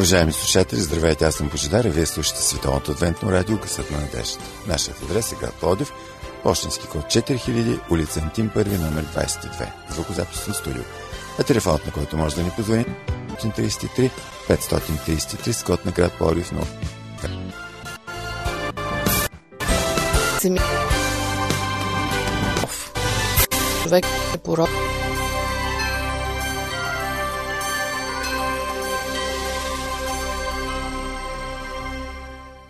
Уважаеми слушатели, здравейте, аз съм Божидар и вие слушате Световното адвентно радио Късът на надеждата. Нашият адрес е град Плодив, почтенски код 4000, улица Антим 1, номер 22, звукозаписно студио. А телефонът, на който може да ни позвони, 533 533 с на град Плодив, но... Човек е пород.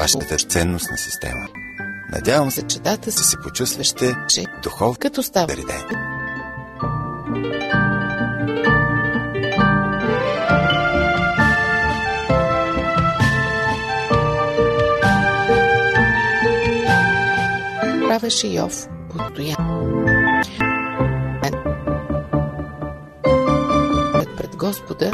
вашата ценностна система. Надявам се, че дата че се почувствате духовно като става. заредени. правеше Йов постоянно. Пред Господа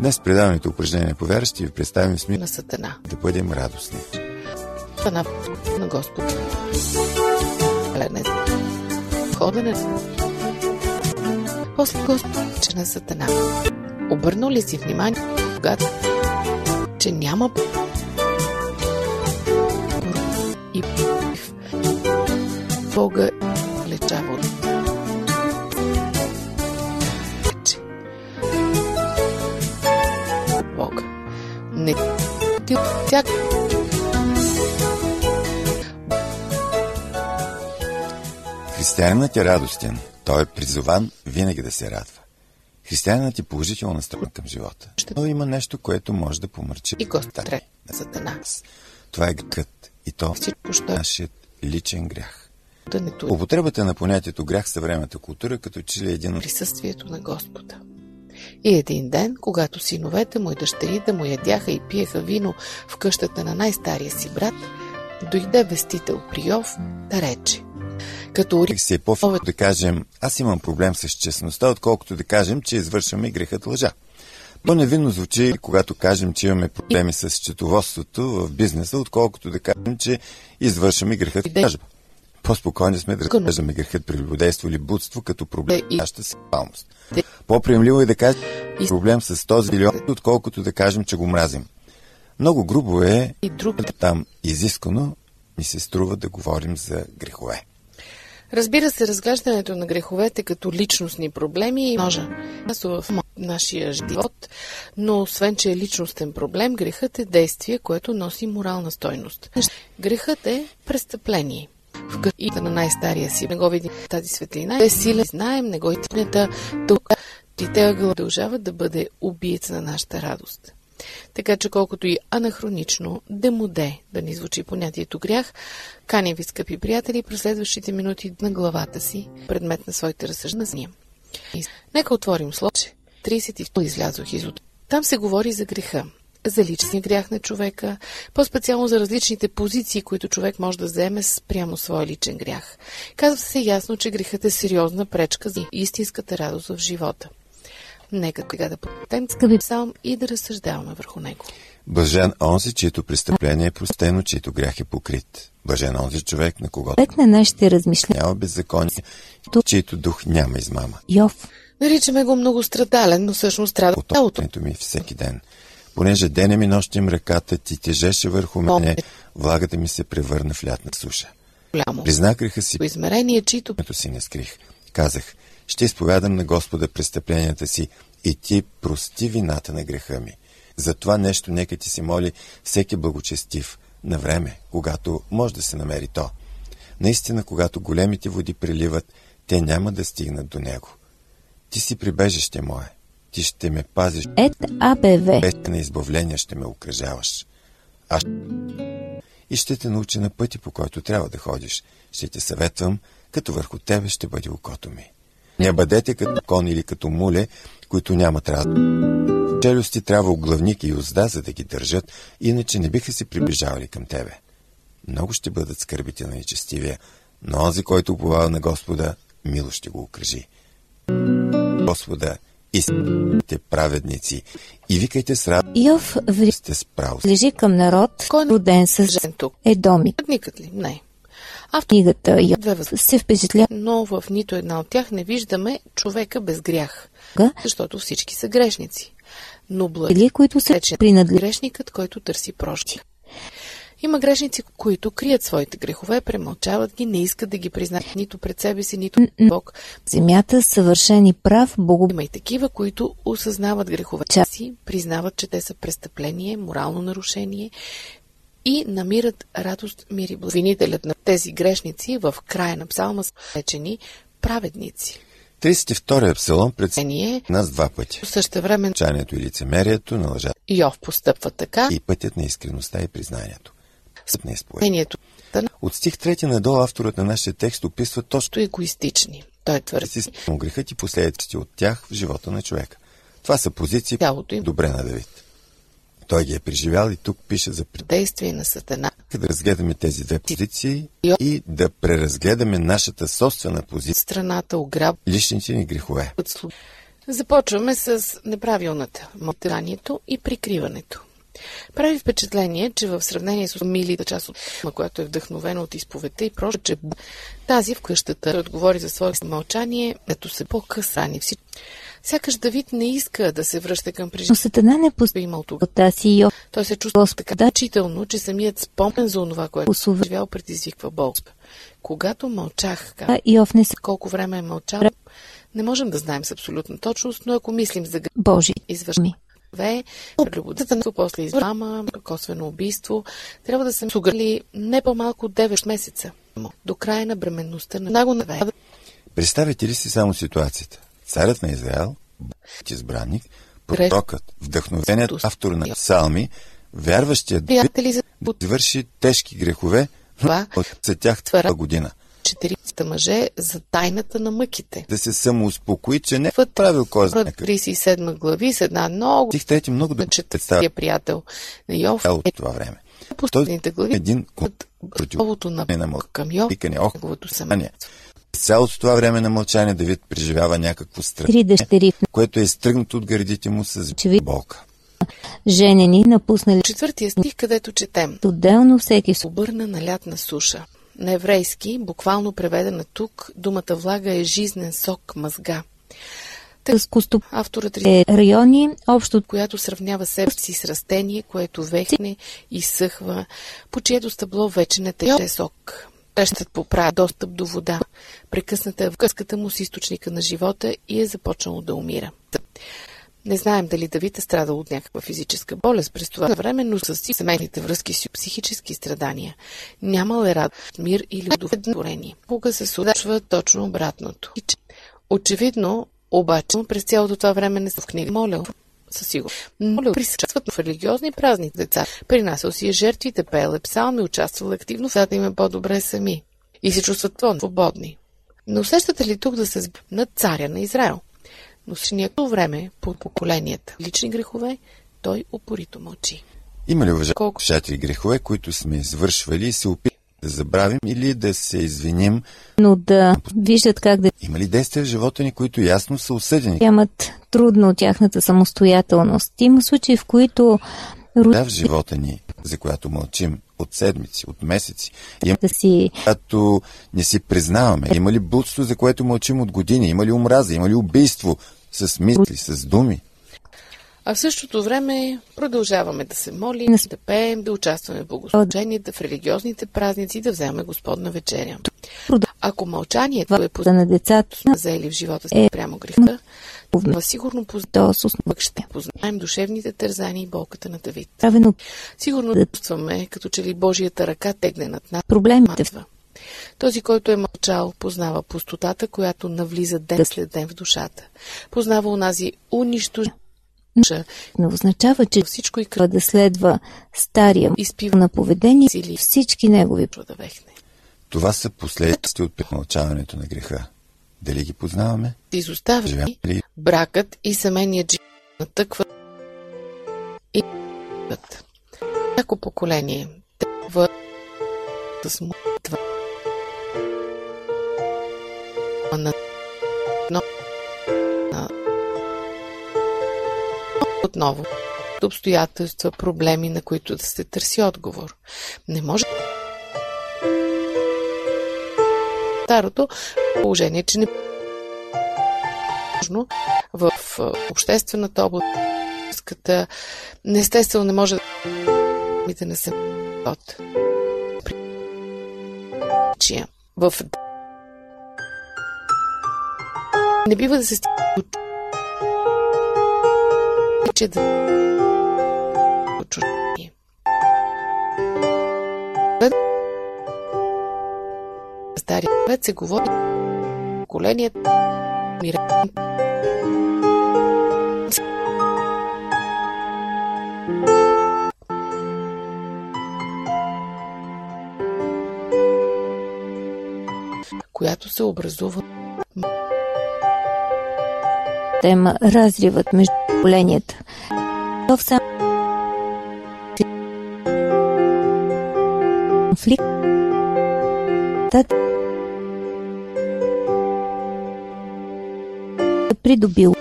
Днес в предаването упражнение по вяра ще ви представим смисъл на Сатана. да бъдем радостни. Сатана на Господа. Лене. Ходене. После Господ, че на Сатана. Обърнал ли си внимание, когато че няма и Бога Не ти тя Християнинът е радостен. Той е призован винаги да се радва. Християнинът е положително настроен към живота. Но има нещо, което може да помърчи. и Господ Стане трет Сатана. Това е грехът. И то Всичко, що нашият личен грях. Употребата на понятието грях в съвременната култура като че ли е един от присъствието на Господа. И един ден, когато синовете му и дъщерите му ядяха и пиеха вино в къщата на най-стария си брат, дойде вестител при Йов да рече. Като ори си е по да кажем, аз имам проблем с честността, отколкото да кажем, че извършваме грехът лъжа. По-невинно звучи, когато кажем, че имаме проблеми с счетоводството в бизнеса, отколкото да кажем, че извършваме грехът кражба. По-спокойни сме да разглеждаме грехът при любодейство или будство като проблем И- на нашата сексуалност. По-приемливо е да кажем проблем с този или отколкото да кажем, че го мразим. Много грубо е и друг. там изискано ми се струва да говорим за грехове. Разбира се, разглеждането на греховете като личностни проблеми и може в нашия живот, но освен, че е личностен проблем, грехът е действие, което носи морална стойност. Грехът е престъпление. В къщата на най-стария си не го види в тази светлина. Е силен, знаем, не го тъпнета, тук и те продължава да бъде убиец на нашата радост. Така че колкото и анахронично, демоде да ни звучи понятието грях, каня ви, скъпи приятели, през следващите минути на главата си, предмет на своите разсъждения. И Нека отворим случай. 32 излязох из от. Там се говори за греха, за личния грях на човека, по-специално за различните позиции, които човек може да вземе спрямо своя личен грях. Казва се ясно, че грехът е сериозна пречка за истинската радост в живота. Нека сега да потем скъпи псалм и да разсъждаваме върху него. Блажен онзи, чието престъпление е простено, чието грях е покрит. Блажен онзи човек, на когото Човек на нашите размишления. няма беззаконие, чието дух няма измама. Йов. Наричаме го многострадален, но всъщност страда от ми всеки ден. Понеже денем и нощем ръката ти тежеше върху мене, влагата ми се превърна в лятна суша. Голямо. Греха си, По измерение, чието си не скрих. Казах, ще изповядам на Господа престъпленията си и ти прости вината на греха ми. За това нещо нека ти се моли всеки благочестив, на време, когато може да се намери то. Наистина, когато големите води приливат, те няма да стигнат до него. Ти си прибежище мое. Ти ще ме пазиш. Ет АБВ. Без на избавление ще ме окръжаваш. Аз и ще те науча на пъти, по който трябва да ходиш. Ще те съветвам, като върху тебе ще бъде окото ми. Не бъдете като кон или като муле, които нямат разум. челюсти трябва оглавник и узда, за да ги държат, иначе не биха се приближавали към тебе. Много ще бъдат скърбите на нечестивия, но онзи, който уповава на Господа, мило ще го окръжи. Господа, истинните праведници и викайте с радост Йов ври... сте справо. лежи към народ, Кой роден с жен тук? Едоми. Никът ли? Не. А в Книгата Йов две възможности. се впечатлява, Но в нито една от тях не виждаме човека без грях, Га? защото всички са грешници. Но благ или които се принадлежат. грешникът, който търси прощи. Има грешници, които крият своите грехове, премълчават ги, не искат да ги признаят нито пред себе си, нито пред Бог. Земята съвършен и прав Бого. Има и такива, които осъзнават греховете си, признават, че те са престъпление, морално нарушение и намират радост, мир и благо. Винителят на тези грешници в края на псалма са речени праведници. 32-я псалом пред Ние нас два пъти. също време Чанието и лицемерието на лъжата Йов постъпва така, и пътят на искреността и признанието. На От стих 3 надолу авторът на нашия текст описва точно то егоистични. Той твърди, си му грехът и последиците от тях в живота на човека. Това са позиции Цялото им. добре на Давид. Той ги е преживял и тук пише за действие на Сатана. да разгледаме тези две позиции и да преразгледаме нашата собствена позиция, Страната ограбват личните ни грехове. Започваме с неправилната мотиванието и прикриването. Прави впечатление, че в сравнение с милите част от ма, която е вдъхновена от изповедта и проче, че тази в къщата отговори за своето мълчание, като се по-късани всички. Сякаш Давид не иска да се връща към Но преживението Сатана не пусна имал от тази Йов. Той се чувства така да. чително, че самият спомен за това, което е живял, предизвиква Бог. Когато мълчах, каза, Йов не са колко време е мълчал, не можем да знаем с абсолютна точност, но ако мислим за Божи. Извършване, прелюбодителство, после измама, косвено убийство, трябва да са сугали не по-малко от 9 месеца до края на бременността на много наве. Представете ли си само ситуацията? Царят на Израел, избранник, пророкът, вдъхновеният автор на псалми, вярващият да извърши тежки грехове, това от за тях твърда година. 40 мъже за тайната на мъките. Да се самоуспокои, че не е правил кой знае какво. 37 глави с една много Стих трети много да представя приятел на Йов от е това време. последните глави Един от противовото на към Йов, Викане, ох, неговото съмнение. цялото това време на мълчание Давид преживява някакво дъщери, което е изтръгнато от гърдите му с болка. женени, напуснали Четвъртия стих, където четем. отделно всеки с Обърна на лятна суша. На еврейски, буквално преведена тук, думата влага е жизнен сок, мъзга. кустоп Авторът е райони, общо която сравнява себе си с растение, което вехне и съхва, по чието стъбло вече не тече сок. Тещът поправя достъп до вода. Прекъсната е връзката му с източника на живота и е започнало да умира. Не знаем дали Давид е страдал от някаква физическа болест през това време, но с семейните връзки си психически страдания. Нямал е радост, мир или удовлетворение. Кога се случва точно обратното. Очевидно, обаче, през цялото това време не са в книга молял. Със сигурност. Молял присъстват в религиозни празни деца. Принасял си е жертвите, пеел е псалми, участвал активно, за да им е по-добре сами. И се чувстват по-свободни. Но усещате ли тук да се на царя на Израел? Но с някакво време, по поколенията, лични грехове, той упорито мълчи. Има ли, уважаеми Колко? слушатели, грехове, които сме извършвали и се опитваме да забравим или да се извиним? но да виждат как да Има ли действия в живота ни, които ясно са осъдени? приемат трудно тяхната самостоятелност. Има случаи, в които Да, в живота ни, за която мълчим от седмици, от месеци. Има да си когато не си признаваме. Има ли блудство, за което мълчим от години? Има ли омраза? Има ли убийство? С мисли, с думи? А в същото време продължаваме да се молим, да пеем, да участваме в богослуженията, в религиозните празници, да вземем Господна вечеря. Ако мълчанието е да на децата заели в живота си прямо греха, това сигурно пък ще познаем душевните тързания и болката на Давид. Сигурно чувстваме, като че ли Божията ръка тегне над нас. проблемите в Матва. Този, който е мълчал, познава пустотата, която навлиза ден след ден в душата. Познава онази унищожа, не означава, че всичко и трябва да следва стария изпива на поведение Сили. всички негови да вехне. Това са последствия от премълчаването на греха. Дали ги познаваме? Изоставя Живеем ли? бракът и семейният живот натъква И всяко поколение трябва с молитва на, на, отново обстоятелства, проблеми, на които да се търси отговор. Не може старото положение, че не в обществената област, естествено не може да не се от. В не бива да се стига че да чужди. Стария свет се говори поколението мира. която се образува тема разривът между поколенията. В сам конфликт придобил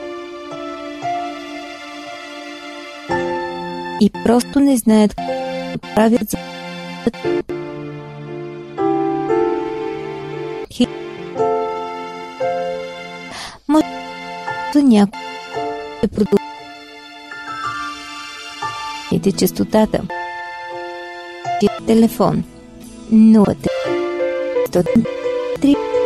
и просто не знаят правят за да някой е продължи частотата. Телефон 03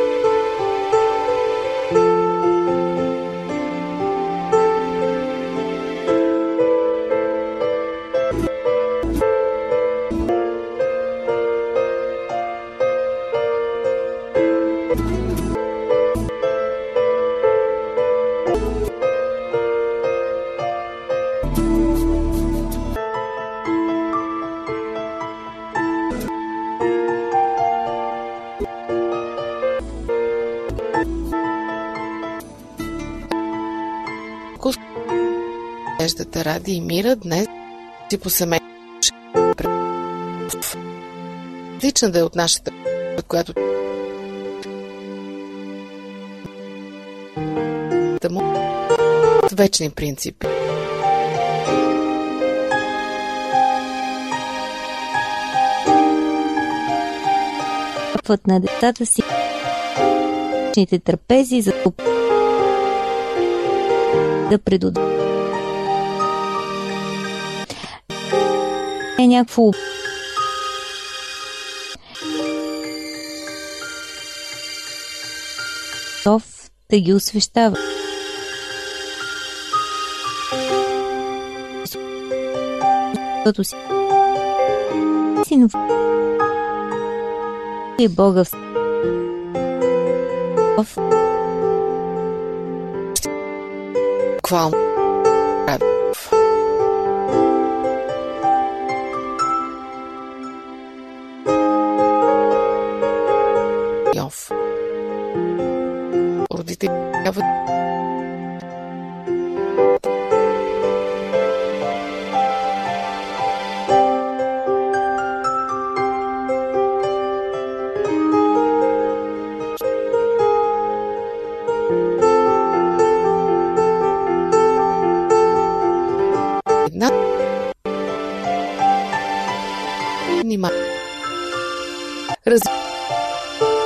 Надеждата ради и мира днес си по семейство. Лична да е от нашата, която да му вечни принципи. Път на децата си трапези за да предотвратят е някакво готов да ги освещава. Защото си син е Бога в буквално Йов. Родители трябва внимание. Раз...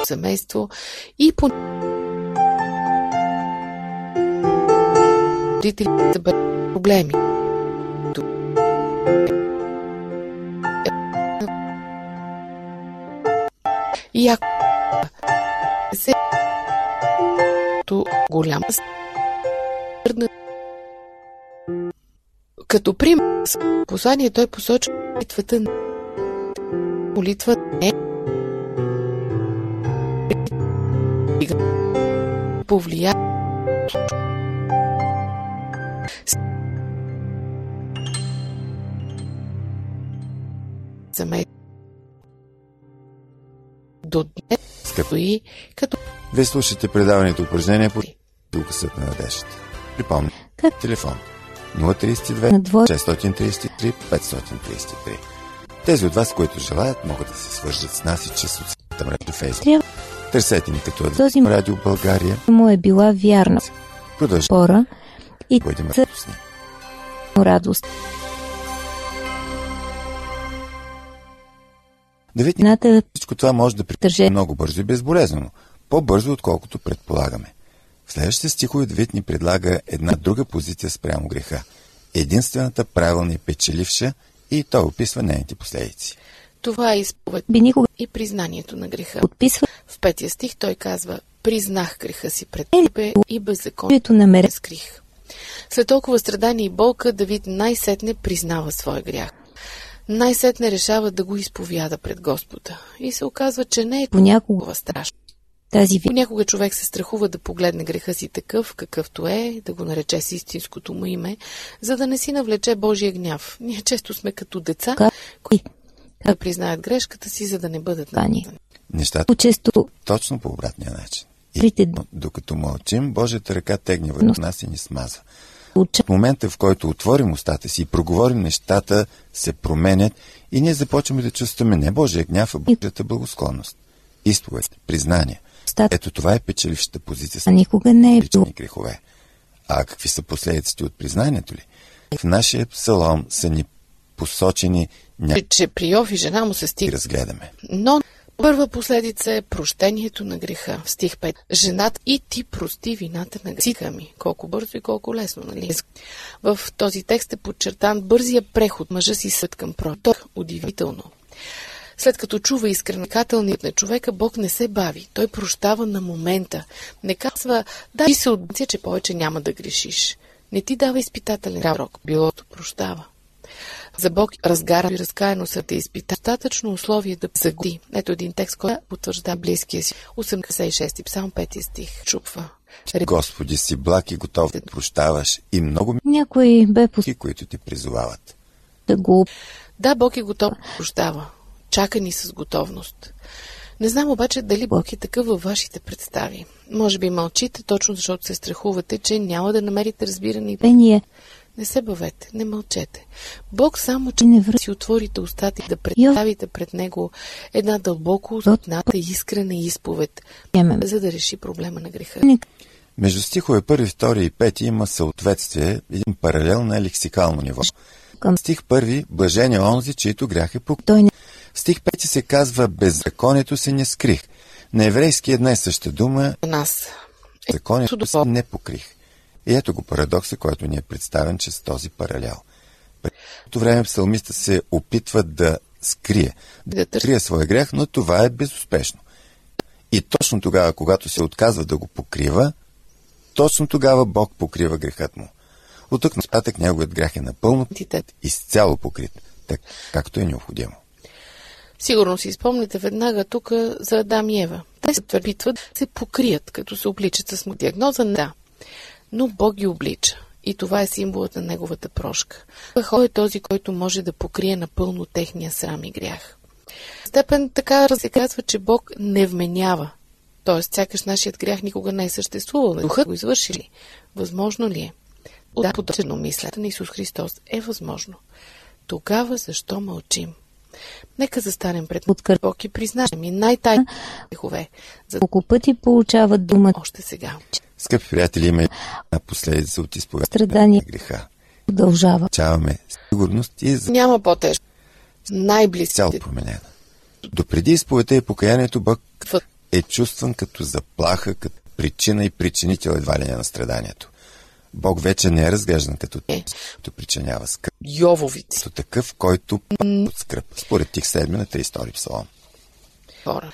семейство. И по родителите да проблеми. И ако се голяма като пример послание той посочва молитвата на молитва не повлия стои като Вие слушате предаването упражнения по указът на надеждата. Припомни. Как? Телефон 032 На двое. 633 533. Тези от вас, които желаят, могат да се свържат с нас и чрез социалната мрежа Фейсбук. Трябва Търсете ни като Този- Радио България. му е била вярна Продължаваме пора и за радостни. радост. Деветни Ната всичко това може да Държи. много бързо и безболезнено. По-бързо, отколкото предполагаме. В следващите стихове Давид ни предлага една друга позиция спрямо греха. Единствената правилна и печеливша и той описва нейните последици. Това е изповед би никога и признанието на греха. подписва В петия стих той казва Признах греха си пред Е, тебе и беззаконието не скрих. След толкова страдания и болка, Давид най-сетне признава своя грях. Най-сетне решава да го изповяда пред Господа. И се оказва, че не е Понякога толкова страшно. тази ви Понякога човек се страхува да погледне греха си такъв, какъвто е, да го нарече с истинското му име, за да не си навлече Божия гняв. Ние често сме като деца, Ка- които да признаят грешката си, за да не бъдат наказани. Нещата често точно по обратния начин. И трите докато мълчим, Божията ръка тегне върху нас и ни смазва. В момента, в който отворим устата си и проговорим нещата, се променят и ние започваме да чувстваме не Божия гняв, а Божията благосклонност. Изповед, признание. Ето това е печелившата позиция с а никога не е лични грехове. А какви са последиците от признанието ли? В нашия псалом са ни посочени някакви Че при Йов и жена му се стига. разгледаме. Но първа последица е прощението на греха. В стих 5. Жената и ти прости вината на греха ми. Колко бързо и колко лесно, нали? В този текст е подчертан бързия преход мъжа си съд към прото. Удивително. След като чува искренакателният на човека, Бог не се бави. Той прощава на момента. Не казва, дай се отбъця, че повече няма да грешиш. Не ти дава изпитателен срок. Билото прощава. За Бог разгара и разкаяно се да изпита. Достатъчно условие да загоди. Ето един текст, който потвържда близкия си. 86 псалм 5 стих. Чупва. Господи си благ и готов да прощаваш и много Някой бе милки, които ти призовават. да го Да, Бог е готов да прощава. Чака ни с готовност. Не знам обаче дали Бог е такъв във вашите представи. Може би мълчите, точно защото се страхувате, че няма да намерите разбиране и пение Не се бавете, не мълчете. Бог само, че не връ... си отворите устата и да представите пред Него една дълбоко осъзната искрена изповед, за да реши проблема на греха. Между стихове 1, 2 и 5 има съответствие, един паралел на лексикално ниво. към Стих 1 Блажен е онзи, чието грях е пук. не стих 5 се казва Беззаконието се не скрих. На еврейски една и съща дума нас. Законието се не покрих. И ето го парадокса, който ни е представен чрез този паралел. Това време псалмиста се опитва да скрие, да скрие своя грех, но това е безуспешно. И точно тогава, когато се отказва да го покрива, точно тогава Бог покрива грехът му. От тук нататък неговият грях е напълно изцяло покрит, так, както е необходимо. Сигурно си спомните веднага тук за Адам и Ева. Те се опитват да се покрият, като се обличат с диагноза. Да. Но Бог ги облича. И това е символът на неговата прошка. Той е този, който може да покрие напълно техния срам и грях. В степен така се казва, че Бог не вменява. Тоест, сякаш нашият грях никога не е съществувал. Духът го извършили. Възможно ли е? Да, подобно мисленето на Исус Христос е възможно. Тогава защо мълчим? Нека застанем пред Откър- Бог и признаем и най-тайни грехове, за колко пъти получават думата още сега. Скъпи приятели, има една последица от Страдание. на греха. продължава. Чаваме сигурност и за Няма по-тежко. Най-близките цяло променена. Допреди изповедта и покаянието Бог в е чувстван като заплаха, като причина и причинител едва ли не на страданието. Бог вече не е разглеждан като Е. който причинява скръп, Йововици като такъв, който от скръп. Според тих 7 на 32 псалом. хора.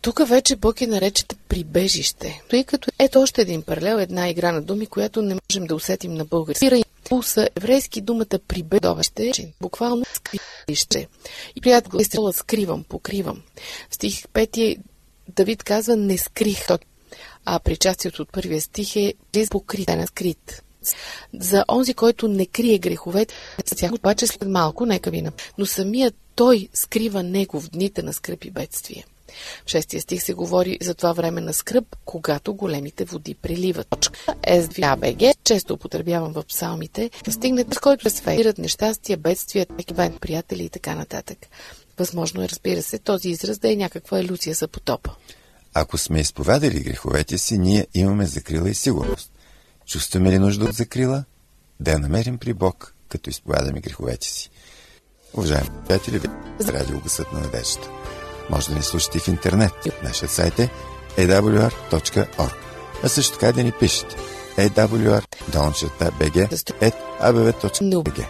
Тук вече Бог е наречета прибежище. Тъй като ето още един паралел, една игра на думи, която не можем да усетим на български. Пулса еврейски думата прибежище, буквално скривище. И приятел го скривам, покривам. В стих 5 Давид казва не скрих. А причастието от първия стих е близ покрит, не скрит. За онзи, който не крие греховете, тях обаче след малко, нека ви нап- Но самият той скрива него в дните на скръп и бедствие. В шестия стих се говори за това време на скръп, когато големите води приливат. Точка СВАБГ често употребявам в псалмите, стигнете с който се свират нещастия, бедствия, бен, приятели и така нататък. Възможно е, разбира се, този израз да е някаква илюзия за потопа. Ако сме изповядали греховете си, ние имаме закрила и сигурност. Чувстваме ли нужда от закрила? Да я намерим при Бог, като изповядаме греховете си. Уважаеми приятели, ви радио Гъсът на надеждата. Може да ни слушате в интернет. Нашият сайт е awr.org. А също така да ни пишете awr.bg.abv.bg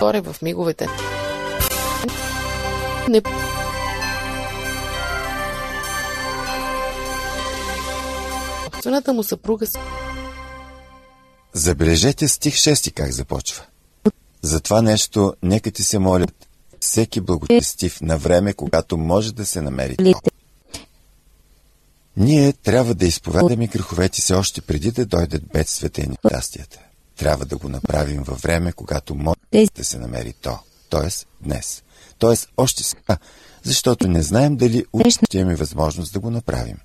Горе в миговете. Не собствената му съпруга Забележете стих 6 как започва. За това нещо нека ти се моля всеки благочестив на време, когато може да се намери. Ние трябва да изповядаме греховете си още преди да дойдат бедствията и нещастията. Трябва да го направим във време, когато може да се намери то, т.е. днес. Т.е. още сега, защото не знаем дали утре ще имаме възможност да го направим.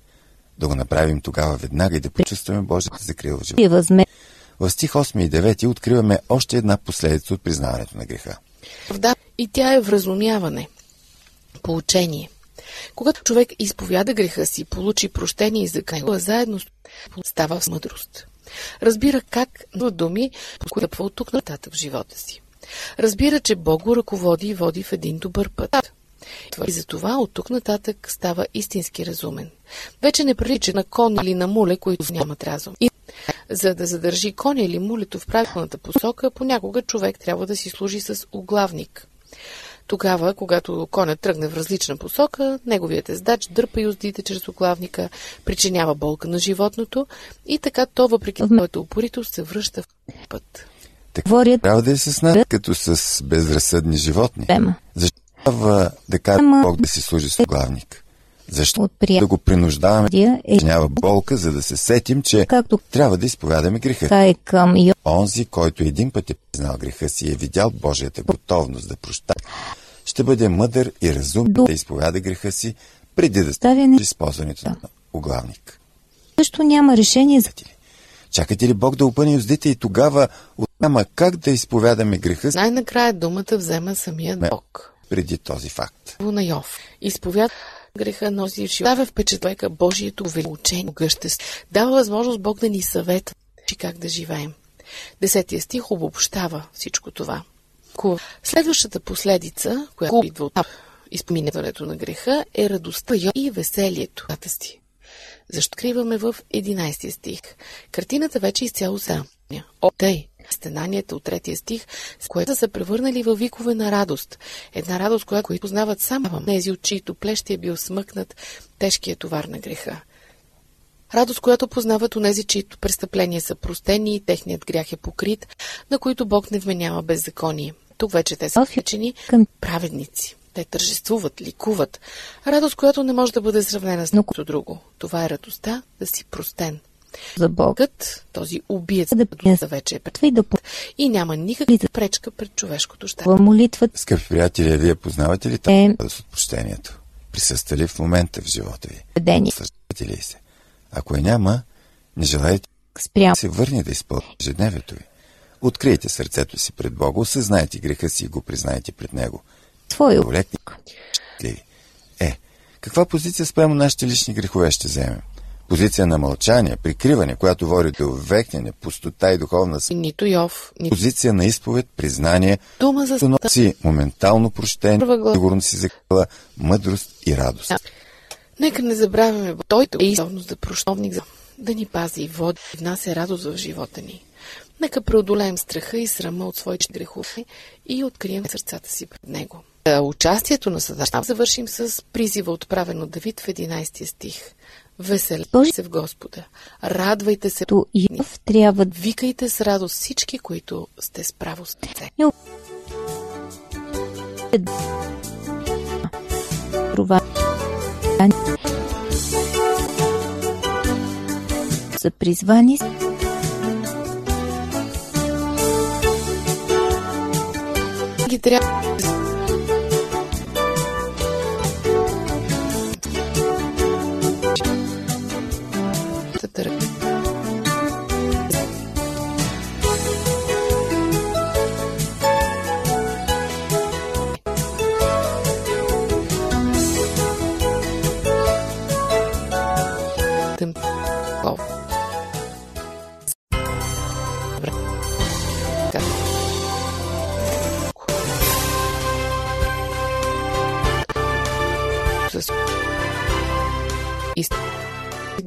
Да го направим тогава веднага и да почувстваме Божията закрила в живота. В стих 8 и 9 откриваме още една последица от признаването на греха. И тя е вразумяване, поучение. Когато човек изповяда греха си, получи прощение и закрила, заедно става с мъдрост. Разбира как на думи, постъпва от тук нататък в живота си. Разбира, че Бог го ръководи и води в един добър път. И за това от тук нататък става истински разумен. Вече не прилича на кон или на муле, които нямат разум. И за да задържи коня или мулето в правилната посока, понякога човек трябва да си служи с оглавник. Тогава, когато конят тръгне в различна посока, неговият ездач дърпа юздите чрез оглавника, причинява болка на животното и така то, въпреки своята упоритост, се връща в път. Така, трябва да е с нас, като с безразсъдни животни. Защо трябва да кара Бог да си служи с оглавник? Защо да го принуждаваме да е... няма болка, за да се сетим, че Както... трябва да изповядаме греха? Е към... Онзи, който един път е признал греха си и е видял Божията готовност да проща, ще бъде мъдър и разумен До... да изповяда греха си, преди да стане използването да. на оглавник. Също няма решение за... Чакате ли Бог да опъне юздите и тогава няма как да изповядаме греха си? Най-накрая думата взема самия Бог. Преди този факт. На Йов. Изповяда греха носи в Дава впечатлека Божието величение, гъщест. Дава възможност Бог да ни съветва как да живеем. Десетия стих обобщава всичко това. Следващата последица, която идва от изпоминаването на греха, е радостта и веселието. Защо криваме в 11 стих? Картината вече изцяло са. О, тъй, стенанията от третия стих, с което са превърнали във викове на радост. Една радост, която които познават само тези, от чието плещи е бил смъкнат тежкия товар на греха. Радост, която познават онези, чието престъпления са простени и техният грях е покрит, на които Бог не вменява беззаконие. Тук вече те са вечени праведници. Те тържествуват, ликуват. Радост, която не може да бъде сравнена с нищо друго. Това е радостта да си простен. За Богът, този убиец, да, вече е пред и, да... и няма никаква пречка пред човешкото щастие. Молитвата. Скъпи приятели, вие познавате ли тази е... с отпущението? Присъства ли в момента в живота ви? Дени. ли се? Ако я няма, не желаете Спрям. се върне да изпълни ежедневието ви. Открийте сърцето си пред Бога, осъзнайте греха си и го признайте пред Него. Твой Е, каква позиция спрямо нашите лични грехове ще вземем? Позиция на мълчание, прикриване, която води до векнене, пустота и духовна Нито Йов, нито... Позиция на изповед, признание, дума за си моментално прощение, сигурно си закрила мъдрост и радост. Нека не забравяме, той е изправност да прощовник, да ни пази и води и внася радост в живота ни. Нека преодолеем страха и срама от своите грехове и открием сърцата си пред Него. Участието на ще завършим с призива отправен от Давид в 11 стих. Веселете се в Господа. Радвайте се. То и в трябва. Викайте с радост всички, които сте справо с сърце. Това са призвани ги трябва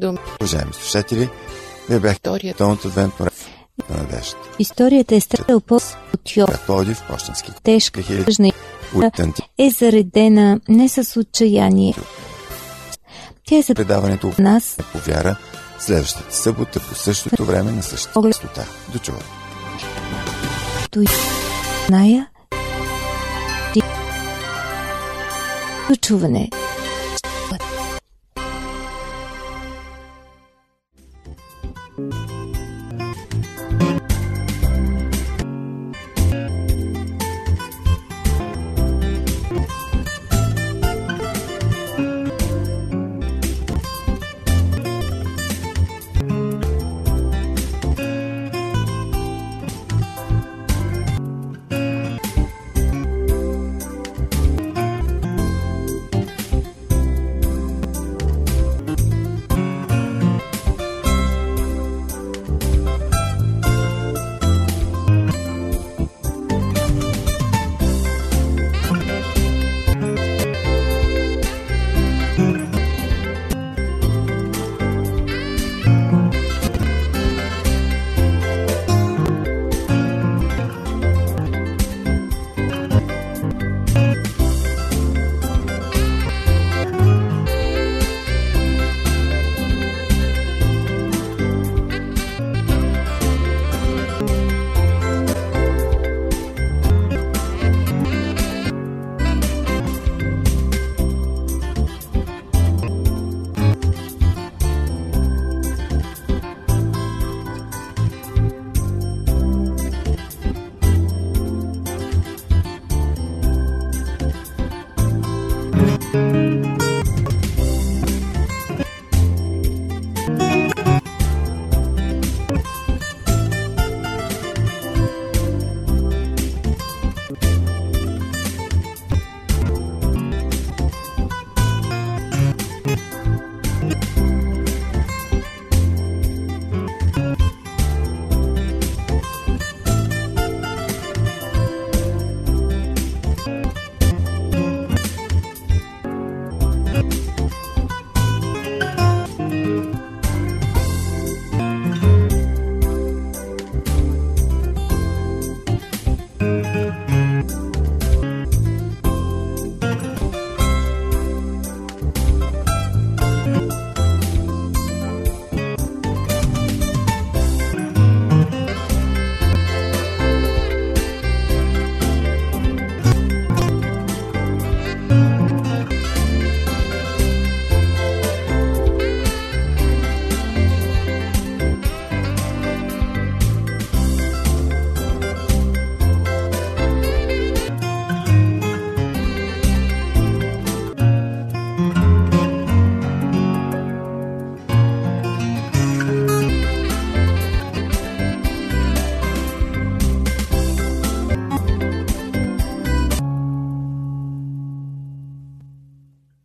думи. Уважаеми слушатели, вие бяхте тълното адвентно на надежда. Историята е страдал по от Йов. Град Пловдив, почтенски Тежка, 2000 тъжна и Уитън е заредена не с отчаяние. Тя е за предаването нас по вяра следващата събота по същото време на същата частота. До чуване. До чуване.